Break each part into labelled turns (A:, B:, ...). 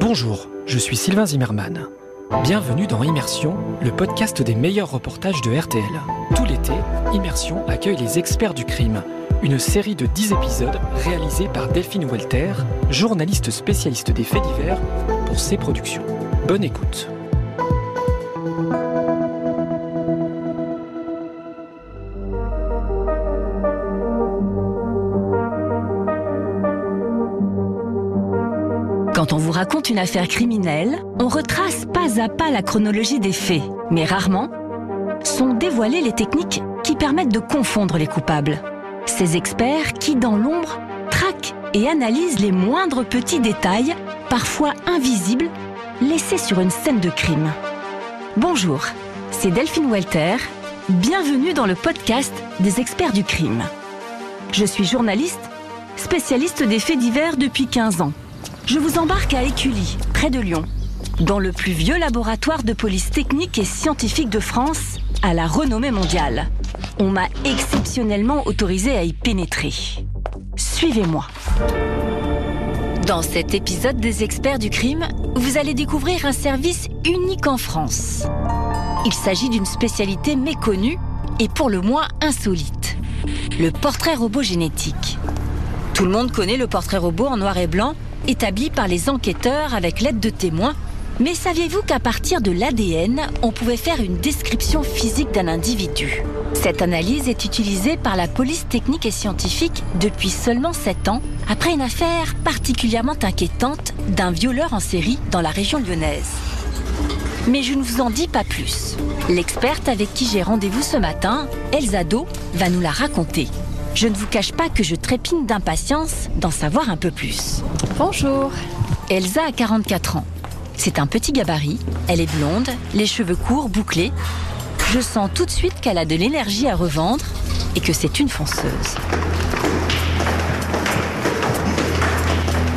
A: Bonjour, je suis Sylvain Zimmermann. Bienvenue dans Immersion, le podcast des meilleurs reportages de RTL. Tout l'été, Immersion accueille les experts du crime, une série de 10 épisodes réalisés par Delphine Walter, journaliste spécialiste des faits divers, pour ses productions. Bonne écoute.
B: Quand on vous raconte une affaire criminelle, on retrace pas à pas la chronologie des faits, mais rarement sont dévoilées les techniques qui permettent de confondre les coupables. Ces experts qui, dans l'ombre, traquent et analysent les moindres petits détails, parfois invisibles, laissés sur une scène de crime. Bonjour, c'est Delphine Walter. Bienvenue dans le podcast des experts du crime. Je suis journaliste, spécialiste des faits divers depuis 15 ans. Je vous embarque à Écully, près de Lyon, dans le plus vieux laboratoire de police technique et scientifique de France, à la renommée mondiale. On m'a exceptionnellement autorisé à y pénétrer. Suivez-moi. Dans cet épisode des experts du crime, vous allez découvrir un service unique en France. Il s'agit d'une spécialité méconnue et pour le moins insolite. Le portrait robot génétique. Tout le monde connaît le portrait robot en noir et blanc établi par les enquêteurs avec l'aide de témoins. Mais saviez-vous qu'à partir de l'ADN, on pouvait faire une description physique d'un individu? Cette analyse est utilisée par la police technique et scientifique depuis seulement 7 ans, après une affaire particulièrement inquiétante d'un violeur en série dans la région lyonnaise. Mais je ne vous en dis pas plus. L'experte avec qui j'ai rendez-vous ce matin, Elsa Do, va nous la raconter. Je ne vous cache pas que je trépine d'impatience d'en savoir un peu plus.
C: Bonjour.
B: Elsa a 44 ans. C'est un petit gabarit, elle est blonde, les cheveux courts, bouclés. Je sens tout de suite qu'elle a de l'énergie à revendre et que c'est une fonceuse.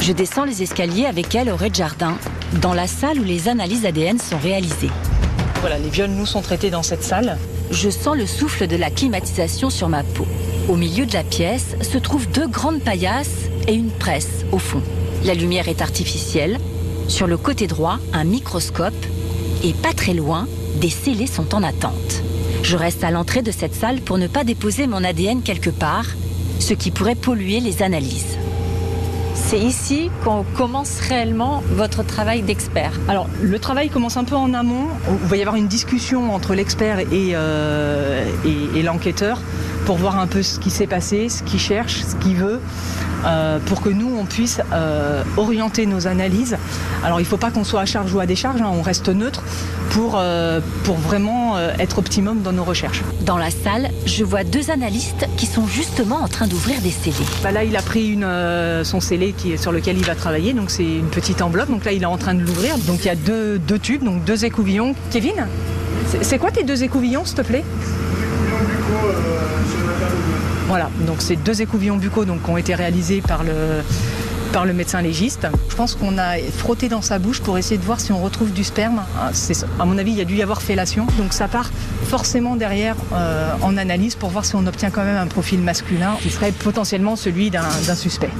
B: Je descends les escaliers avec elle au rez-de-jardin, dans la salle où les analyses ADN sont réalisées.
C: Voilà, les viols nous sont traités dans cette salle.
B: Je sens le souffle de la climatisation sur ma peau. Au milieu de la pièce se trouvent deux grandes paillasses et une presse au fond. La lumière est artificielle. Sur le côté droit, un microscope. Et pas très loin, des scellés sont en attente. Je reste à l'entrée de cette salle pour ne pas déposer mon ADN quelque part, ce qui pourrait polluer les analyses.
C: C'est ici qu'on commence réellement votre travail d'expert. Alors, le travail commence un peu en amont. Il va y avoir une discussion entre l'expert et, euh, et, et l'enquêteur pour voir un peu ce qui s'est passé, ce qu'il cherche, ce qu'il veut, euh, pour que nous, on puisse euh, orienter nos analyses. Alors, il ne faut pas qu'on soit à charge ou à décharge, hein, on reste neutre pour, euh, pour vraiment être optimum dans nos recherches.
B: Dans la salle, je vois deux analystes qui sont justement en train d'ouvrir des scellés.
C: Bah là, il a pris une, son scellé qui est sur lequel il va travailler, donc c'est une petite enveloppe. Donc là, il est en train de l'ouvrir. Donc il y a deux, deux tubes, donc deux écouvillons. Kevin, c'est quoi tes deux écouvillons, s'il te plaît? Voilà, donc c'est deux écouvillons buccaux donc, ont été réalisés par le, par le médecin légiste. Je pense qu'on a frotté dans sa bouche pour essayer de voir si on retrouve du sperme. Ah, À mon avis, il y a dû y avoir fellation. Donc ça part forcément derrière euh, en analyse pour voir si on obtient quand même un profil masculin qui serait potentiellement celui d'un suspect.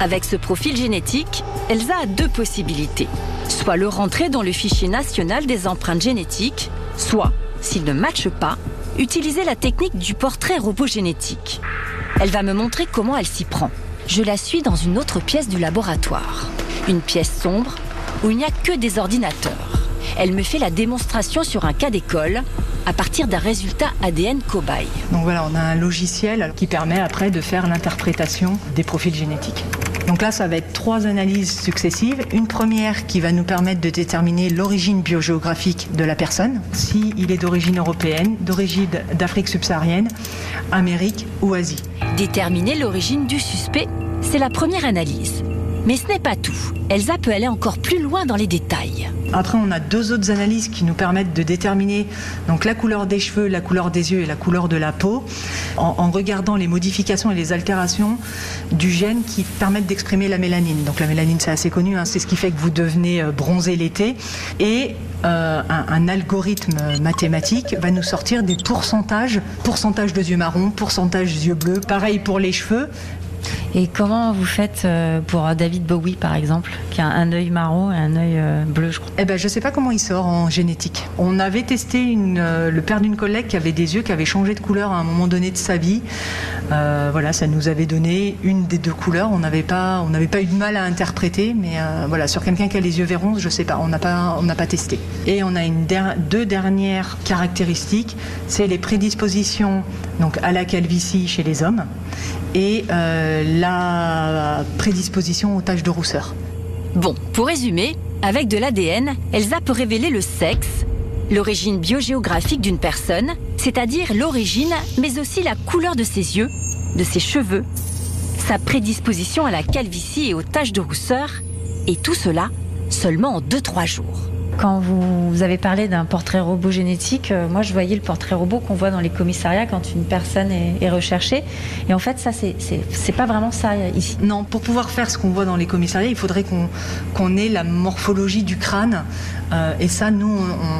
B: Avec ce profil génétique, Elsa a deux possibilités. Soit le rentrer dans le fichier national des empreintes génétiques, soit, s'il ne matche pas, utiliser la technique du portrait robot génétique. Elle va me montrer comment elle s'y prend. Je la suis dans une autre pièce du laboratoire. Une pièce sombre où il n'y a que des ordinateurs. Elle me fait la démonstration sur un cas d'école à partir d'un résultat ADN cobaye.
C: Donc voilà, on a un logiciel qui permet après de faire l'interprétation des profils génétiques. Donc là, ça va être trois analyses successives. Une première qui va nous permettre de déterminer l'origine biogéographique de la personne, si il est d'origine européenne, d'origine d'Afrique subsaharienne, Amérique ou Asie.
B: Déterminer l'origine du suspect, c'est la première analyse. Mais ce n'est pas tout. Elsa peut aller encore plus loin dans les détails.
C: Après, on a deux autres analyses qui nous permettent de déterminer donc la couleur des cheveux, la couleur des yeux et la couleur de la peau, en, regardant les modifications et les altérations du gène qui permettent d'exprimer la mélanine. Donc la mélanine, c'est assez connu, hein, c'est ce qui fait que vous devenez euh, bronzé l'été. Et euh, un, un algorithme mathématique va nous sortir des pourcentages, pourcentage de yeux marrons, pourcentage de yeux bleus. Pareil pour les cheveux.
D: Et comment vous faites euh, pour David Bowie, par exemple, qui a un œil marron et un œil euh, bleu, je crois?
C: Eh ben, je sais pas comment il sort en génétique. On avait testé euh, le père d'une collègue qui avait des yeux qui avaient changé de couleur à un moment donné de sa vie. Voilà, ça nous avait donné une des deux couleurs. On n'avait pas, pas eu de mal à interpréter, mais voilà, sur quelqu'un qui a les yeux verrons, je sais pas. On n'a pas, pas testé. Et on a deux dernières caractéristiques, c'est les prédispositions donc à la calvitie chez les hommes et euh, la prédisposition aux taches de rousseur.
B: Bon, pour résumer, avec de l'ADN, Elsa peut révéler le sexe, l'origine biogéographique d'une personne, c'est-à-dire l'origine, mais aussi la couleur de ses yeux, de ses cheveux, sa prédisposition à la calvitie et aux taches de rousseur, et tout cela seulement en 2-3 jours.
D: Quand vous, avez parlé d'un portrait robot génétique, euh, moi je voyais le portrait robot qu'on voit dans les commissariats quand une personne est, recherchée. Et en fait, ça, c'est- pas vraiment ça euh, ici.
C: Non, pour pouvoir faire ce qu'on voit dans les commissariats, il faudrait qu'on ait la morphologie du crâne. Euh, et ça, nous,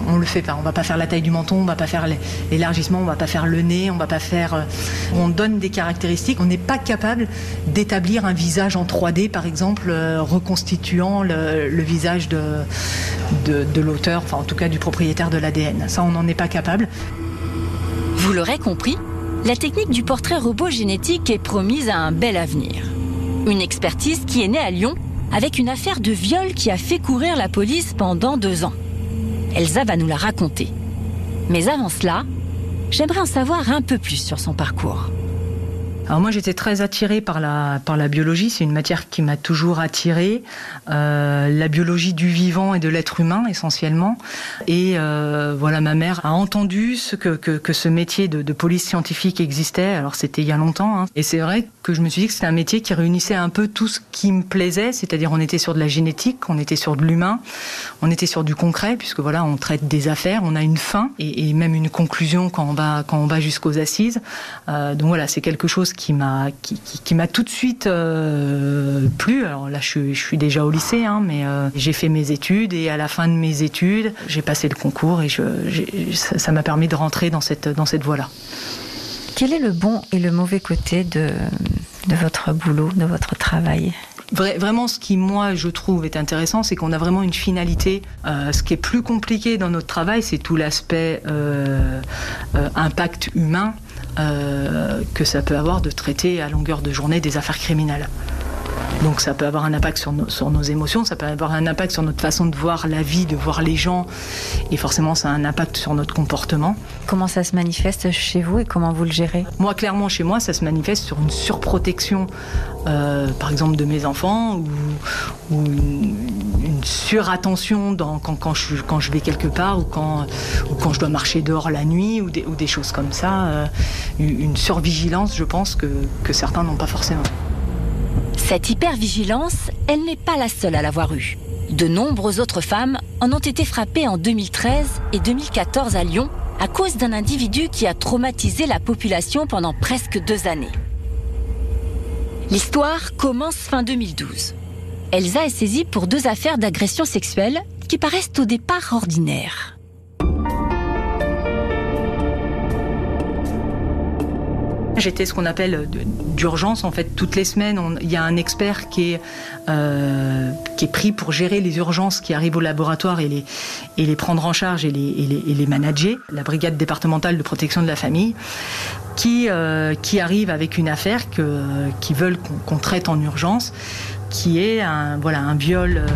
C: on, on le fait pas. On va pas faire la taille du menton, on va pas faire l'é- l'élargissement, on va pas faire le nez, on va pas faire. on donne des caractéristiques. On n'est pas capable d'établir un visage en 3D, par exemple, reconstituant le visage de, de, l'auteur, enfin en tout cas du propriétaire de l'ADN. Ça, on n'en est pas capable.
B: Vous l'aurez compris, la technique du portrait robot génétique est promise à un bel avenir. Une expertise qui est née à Lyon avec une affaire de viol qui a fait courir la police pendant deux ans. Elsa va nous la raconter. Mais avant cela, j'aimerais en savoir un peu plus sur son parcours.
C: Alors moi j'étais très attirée par la, par la biologie, c'est une matière qui m'a toujours attirée, euh, la biologie du vivant et de l'être humain essentiellement. Et euh, voilà, ma mère a entendu ce que, que, ce métier de, police scientifique existait, alors c'était il y a longtemps, hein. et c'est vrai que je me suis dit que c'était un métier qui réunissait un peu tout ce qui me plaisait, c'est-à-dire on était sur de la génétique, on était sur de l'humain, on était sur du concret, puisque voilà, on traite des affaires, on a une fin et, même une conclusion quand on va, va jusqu'aux assises. Euh, donc voilà, c'est quelque chose m'a qui, qui, qui m'a tout de suite euh, plu. Alors là, je, suis- je suis déjà au lycée, hein, mais euh, j'ai fait mes études et à la fin de mes études, j'ai passé le concours et je, ça m'a permis de rentrer dans cette dans cette voie-là.
D: Quel est le bon et le mauvais côté de, de votre boulot, de votre travail?
C: Vra- vraiment, ce qui, moi, je trouve est intéressant, c'est qu'on a vraiment une finalité. Euh, ce qui est plus compliqué dans notre travail, c'est tout l'aspect euh, euh, impact humain que ça peut avoir de traiter à longueur de journée des affaires criminelles. Donc ça peut avoir un impact sur nos, sur nos émotions, ça peut avoir un impact sur notre façon de voir la vie, de voir les gens, et forcément ça a un impact sur notre comportement.
D: Comment ça se manifeste chez vous et comment vous le gérez?
C: Moi, clairement, chez moi, ça se manifeste sur une surprotection, euh, par exemple, de mes enfants, ou, ou une, une surattention dans, quand, quand, je, quand je vais quelque part, ou quand, ou quand je dois marcher dehors la nuit, ou des, ou des choses comme ça. euh, une une survigilance, je pense, que, que certains n'ont pas forcément.
B: Cette hypervigilance, elle n'est pas la seule à l'avoir eue. De nombreuses autres femmes en ont été frappées en 2013 et 2014 à Lyon à cause d'un individu qui a traumatisé la population pendant presque deux années. L'histoire commence fin 2012. Elsa est saisie pour deux affaires d'agression sexuelle qui paraissent au départ ordinaires.
C: J'étais ce qu'on appelle de- d'urgence. En fait, toutes les semaines, il y a un expert qui est, euh, qui est pris pour gérer les urgences qui arrivent au laboratoire et les, prendre en charge et les, manager. La brigade départementale de protection de la famille qui, euh, qui arrive avec une affaire que, qui veulent qu'on qu'on traite en urgence, qui est un, voilà, un viol. euh,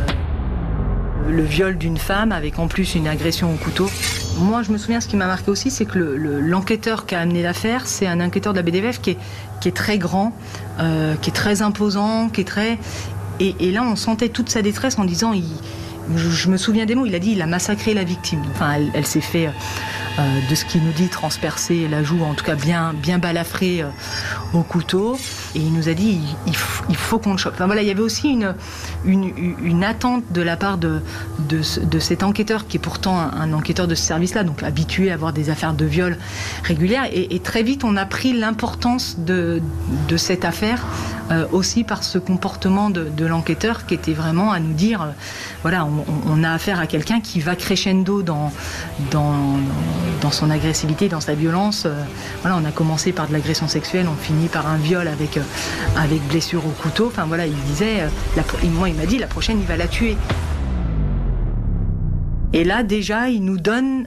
C: le viol d'une femme avec en plus une agression au couteau. Moi, je me souviens, ce qui m'a marqué aussi, c'est que le- le- l'enquêteur qui a amené l'affaire, c'est un enquêteur de la BDVF qui est, très grand, euh, qui est très imposant, qui est très... Et, là, on sentait toute sa détresse en disant, je, me souviens des mots, il a dit, il a massacré la victime. Enfin, elle, elle s'est fait de ce qu'il nous dit transpercer la joue, en tout cas bien, bien balafré au couteau. Et il nous a dit il, faut qu'on le chope. Enfin voilà, il y avait aussi une, une, attente de la part de, de, cet enquêteur qui est pourtant un, enquêteur de ce service-là, donc habitué à avoir des affaires de viol régulières. Et, très vite, on a pris l'importance de, de cette affaire aussi par ce comportement de, l'enquêteur qui était vraiment à nous dire euh, voilà, on, a affaire à quelqu'un qui va crescendo dans, dans, dans, son agressivité, dans sa violence. Euh, voilà, on a commencé par de l'agression sexuelle, on finit par un viol avec, euh, avec blessure au couteau. Enfin voilà, il disait, moi il m'a dit la prochaine il va la tuer. Et là déjà, ils nous donnent,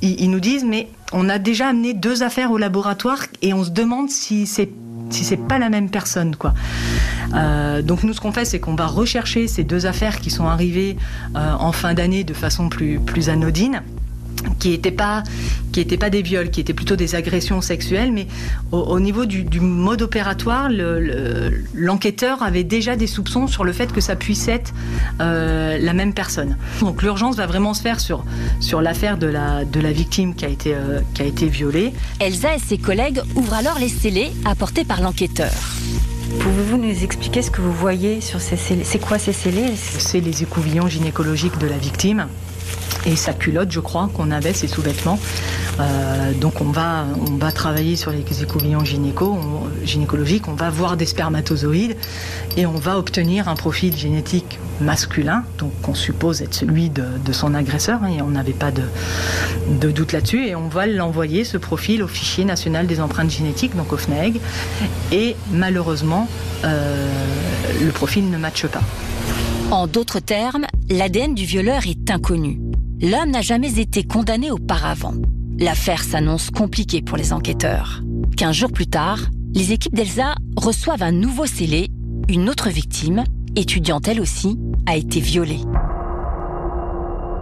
C: ils nous disent, mais on a déjà amené deux affaires au laboratoire et on se demande si c'est si c'est pas la même personne, quoi. Euh, donc nous, ce qu'on fait, c'est qu'on va rechercher ces deux affaires qui sont arrivées euh, en fin d'année de façon plus, plus anodine qui n'étaient pas qui étaient pas des viols, qui étaient plutôt des agressions sexuelles, mais au, niveau du, mode opératoire, l'enquêteur avait déjà des soupçons sur le fait que ça puisse être euh, la même personne. Donc l'urgence va vraiment se faire sur sur l'affaire de la de la victime qui a été euh, qui a été violée.
B: Elsa et ses collègues ouvrent alors les scellés apportés par l'enquêteur.
D: Pouvez-vous nous expliquer ce que vous voyez sur ces scellés? C'est quoi ces scellés?
C: C'est les écouvillons gynécologiques de la victime et sa culotte, je crois, qu'on avait, ses sous-vêtements. Euh, donc on va, on va travailler sur les écouvillons gynéco, gynécologiques, on va voir des spermatozoïdes et on va obtenir un profil génétique masculin, donc qu'on suppose être celui de, son agresseur, hein, et on n'avait pas de, de doute là-dessus, et on va l'envoyer, ce profil, au fichier national des empreintes génétiques, donc au FNEG, et malheureusement, euh, le profil ne matche pas.
B: En d'autres termes, l'ADN du violeur est inconnu. L'homme n'a jamais été condamné auparavant. L'affaire s'annonce compliquée pour les enquêteurs. Quinze jours plus tard, les équipes d'Elsa reçoivent un nouveau scellé. Une autre victime, étudiante elle aussi, a été violée.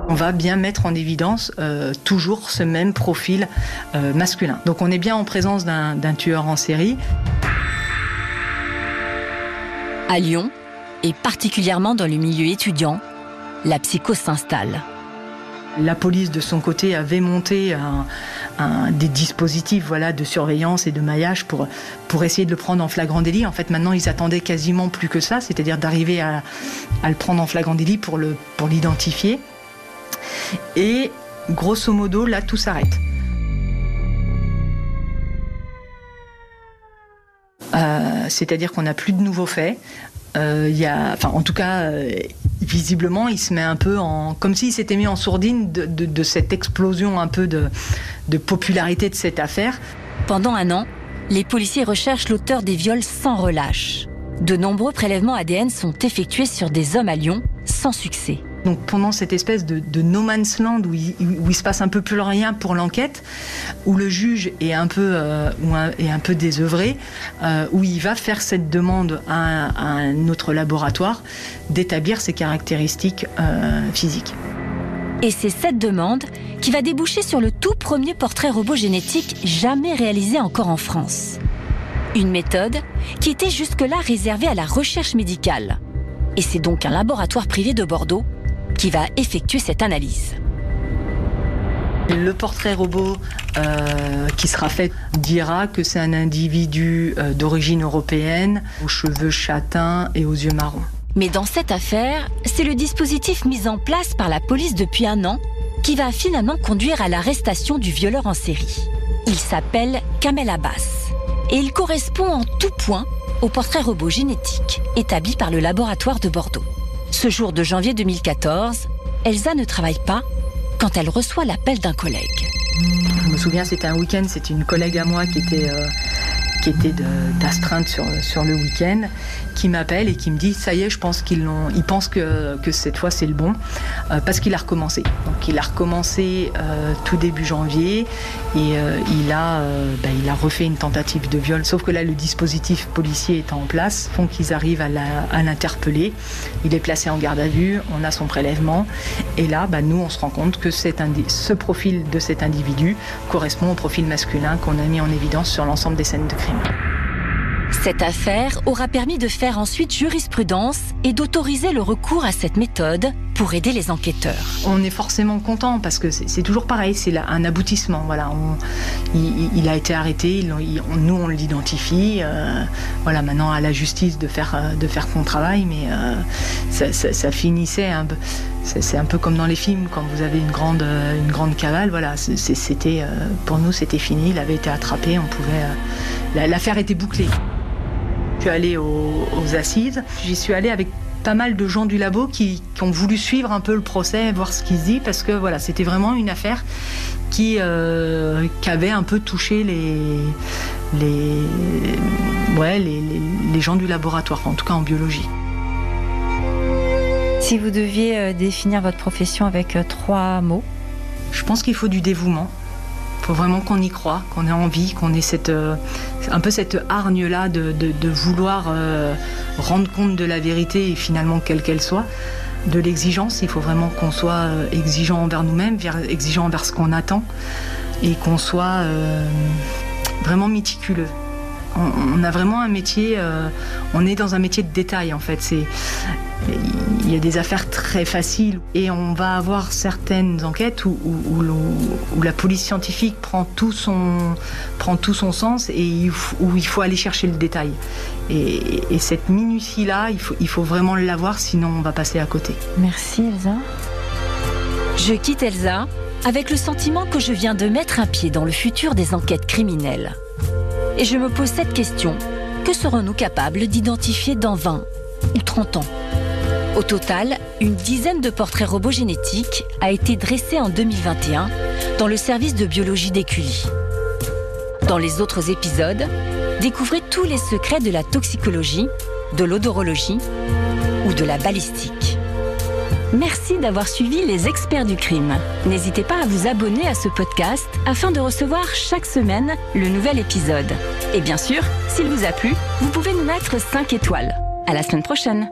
C: On va bien mettre en évidence euh, toujours ce même profil euh, masculin. Donc on est bien en présence d'un tueur en série.
B: À Lyon, et particulièrement dans le milieu étudiant, la psychose s'installe.
C: La police, de son côté, avait monté des dispositifs voilà, de surveillance et de maillage pour, essayer de le prendre en flagrant délit. En fait, maintenant, ils attendaient quasiment plus que ça, c'est-à-dire d'arriver à, le prendre en flagrant délit pour l'identifier. Et grosso modo, là, tout s'arrête. Euh, c'est-à-dire qu'on n'a plus de nouveaux faits. Euh, y a, en tout cas, euh, visiblement, il se met un peu en, comme s'il s'était mis en sourdine de, cette explosion un peu de, de popularité de cette affaire.
B: Pendant un an, les policiers recherchent l'auteur des viols sans relâche. De nombreux prélèvements ADN sont effectués sur des hommes à Lyon, sans succès.
C: Donc pendant cette espèce de, no man's land où il, se passe un peu plus rien pour l'enquête, où le juge est un peu, euh, désœuvré, euh, où il va faire cette demande à, un autre laboratoire d'établir ses caractéristiques euh, physiques.
B: Et c'est cette demande qui va déboucher sur le tout premier portrait robot génétique jamais réalisé encore en France. Une méthode qui était jusque-là réservée à la recherche médicale. Et c'est donc un laboratoire privé de Bordeaux qui va effectuer cette analyse.
C: Le portrait robot euh, qui sera fait dira que c'est un individu euh, d'origine européenne, aux cheveux châtains et aux yeux marrons.
B: Mais dans cette affaire, c'est le dispositif mis en place par la police depuis un an qui va finalement conduire à l'arrestation du violeur en série. Il s'appelle Kamel Abbas et il correspond en tout point au portrait robot génétique établi par le laboratoire de Bordeaux. Ce jour de janvier 2014, Elsa ne travaille pas quand elle reçoit l'appel d'un collègue.
C: Je me souviens, c'était un week-end, c'était une collègue à moi qui était, euh, qui était d'astreinte sur, sur le week-end qui m'appelle et qui me dit ça y est, je pense qu'ils l'ont. Il pense que, que cette fois c'est le bon euh, parce qu'il a recommencé. Donc il a recommencé euh, tout début janvier et euh, il a bah, il a refait une tentative de viol. Sauf que là le dispositif policier est en place, font qu'ils arrivent à l'interpeller. Il est placé en garde à vue, on a son prélèvement et là bah, nous on se rend compte que cet ce profil de cet individu correspond au profil masculin qu'on a mis en évidence sur l'ensemble des scènes de crime.
B: Cette affaire aura permis de faire ensuite jurisprudence et d'autoriser le recours à cette méthode pour aider les enquêteurs.
C: On est forcément content parce que c'est toujours pareil, c'est un aboutissement. Voilà, il, a été arrêté, nous on l'identifie. Euh, voilà, maintenant à la justice de faire, euh, de faire son travail, mais euh, ça, finissait. C'est un peu comme dans les films quand vous avez une grande, une grande cavale. Voilà, c'était pour nous c'était fini. Il avait été attrapé, on pouvait. L'affaire était bouclée. Je suis allée aux, aux assises. J'y suis allée avec pas mal de gens du labo qui, ont voulu suivre un peu le procès, voir ce qui se dit, parce que voilà, c'était vraiment une affaire qui, euh, avait un peu touché les, les, ouais, les, les, gens du laboratoire, en tout cas en biologie.
D: Si vous deviez euh, définir votre profession avec euh, trois mots
C: Je pense qu'il faut du dévouement. Il faut vraiment qu'on y croit, qu'on ait envie, qu'on ait cette, euh, un peu cette hargne-là de, vouloir euh, rendre compte de la vérité et finalement quelle qu'elle soit. De l'exigence, il faut vraiment qu'on soit euh, exigeant envers nous-mêmes, exigeant envers ce qu'on attend et qu'on soit vraiment méticuleux on, a vraiment un métier, on est dans un métier de détail en fait. Il y a des affaires très faciles et on va avoir certaines enquêtes où, la police scientifique prend tout son, prend tout son sens et où il faut aller chercher le détail. Et, cette minutie-là, il faut, il faut vraiment l'avoir, sinon on va passer à côté.
D: Merci Elsa.
B: Je quitte Elsa avec le sentiment que je viens de mettre un pied dans le futur des enquêtes criminelles. Et je me pose cette question. Que serons-nous capables d'identifier dans 20 ou 30 ans? Au total, une dizaine de portraits robots génétiques a été dressée en 2021 dans le service de biologie d'Écully. Dans les autres épisodes, découvrez tous les secrets de la toxicologie, de l'odorologie ou de la balistique. Merci d'avoir suivi les experts du crime. N'hésitez pas à vous abonner à ce podcast afin de recevoir chaque semaine le nouvel épisode. Et bien sûr, s'il vous a plu, vous pouvez nous mettre 5 étoiles. À la semaine prochaine.